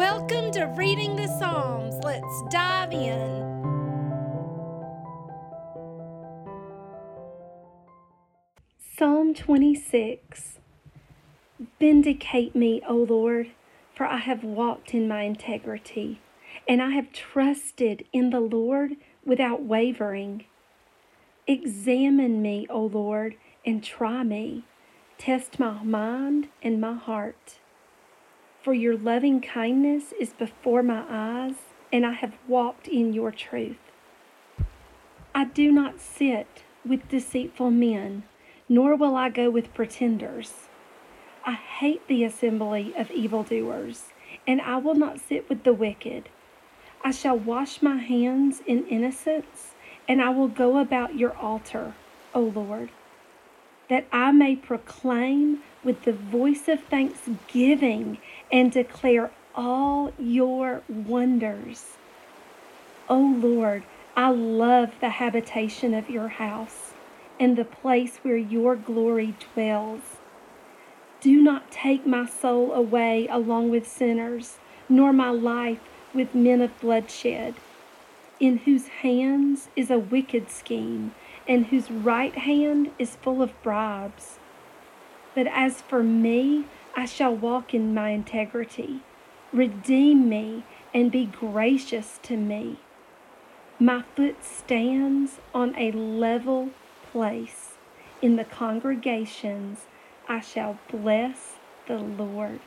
of reading the Psalms. Let's dive in. Psalm 26 Vindicate me, O Lord, for I have walked in my integrity, and I have trusted in the Lord without wavering. Examine me, O Lord, and try me. Test my mind and my heart. For your loving kindness is before my eyes, and I have walked in your truth. I do not sit with deceitful men, nor will I go with pretenders. I hate the assembly of evildoers, and I will not sit with the wicked. I shall wash my hands in innocence, and I will go about your altar, O Lord, that I may proclaim with the voice of thanksgiving and declare all your wonders. O Lord, I love the habitation of your house and the place where your glory dwells. Do not take my soul away along with sinners, nor my life with men of bloodshed, in whose hands is a wicked scheme, and whose right hand is full of bribes. But as for me, I shall walk in my integrity. Redeem me and be gracious to me. My foot stands on a level place. In the congregations, I shall bless the Lord.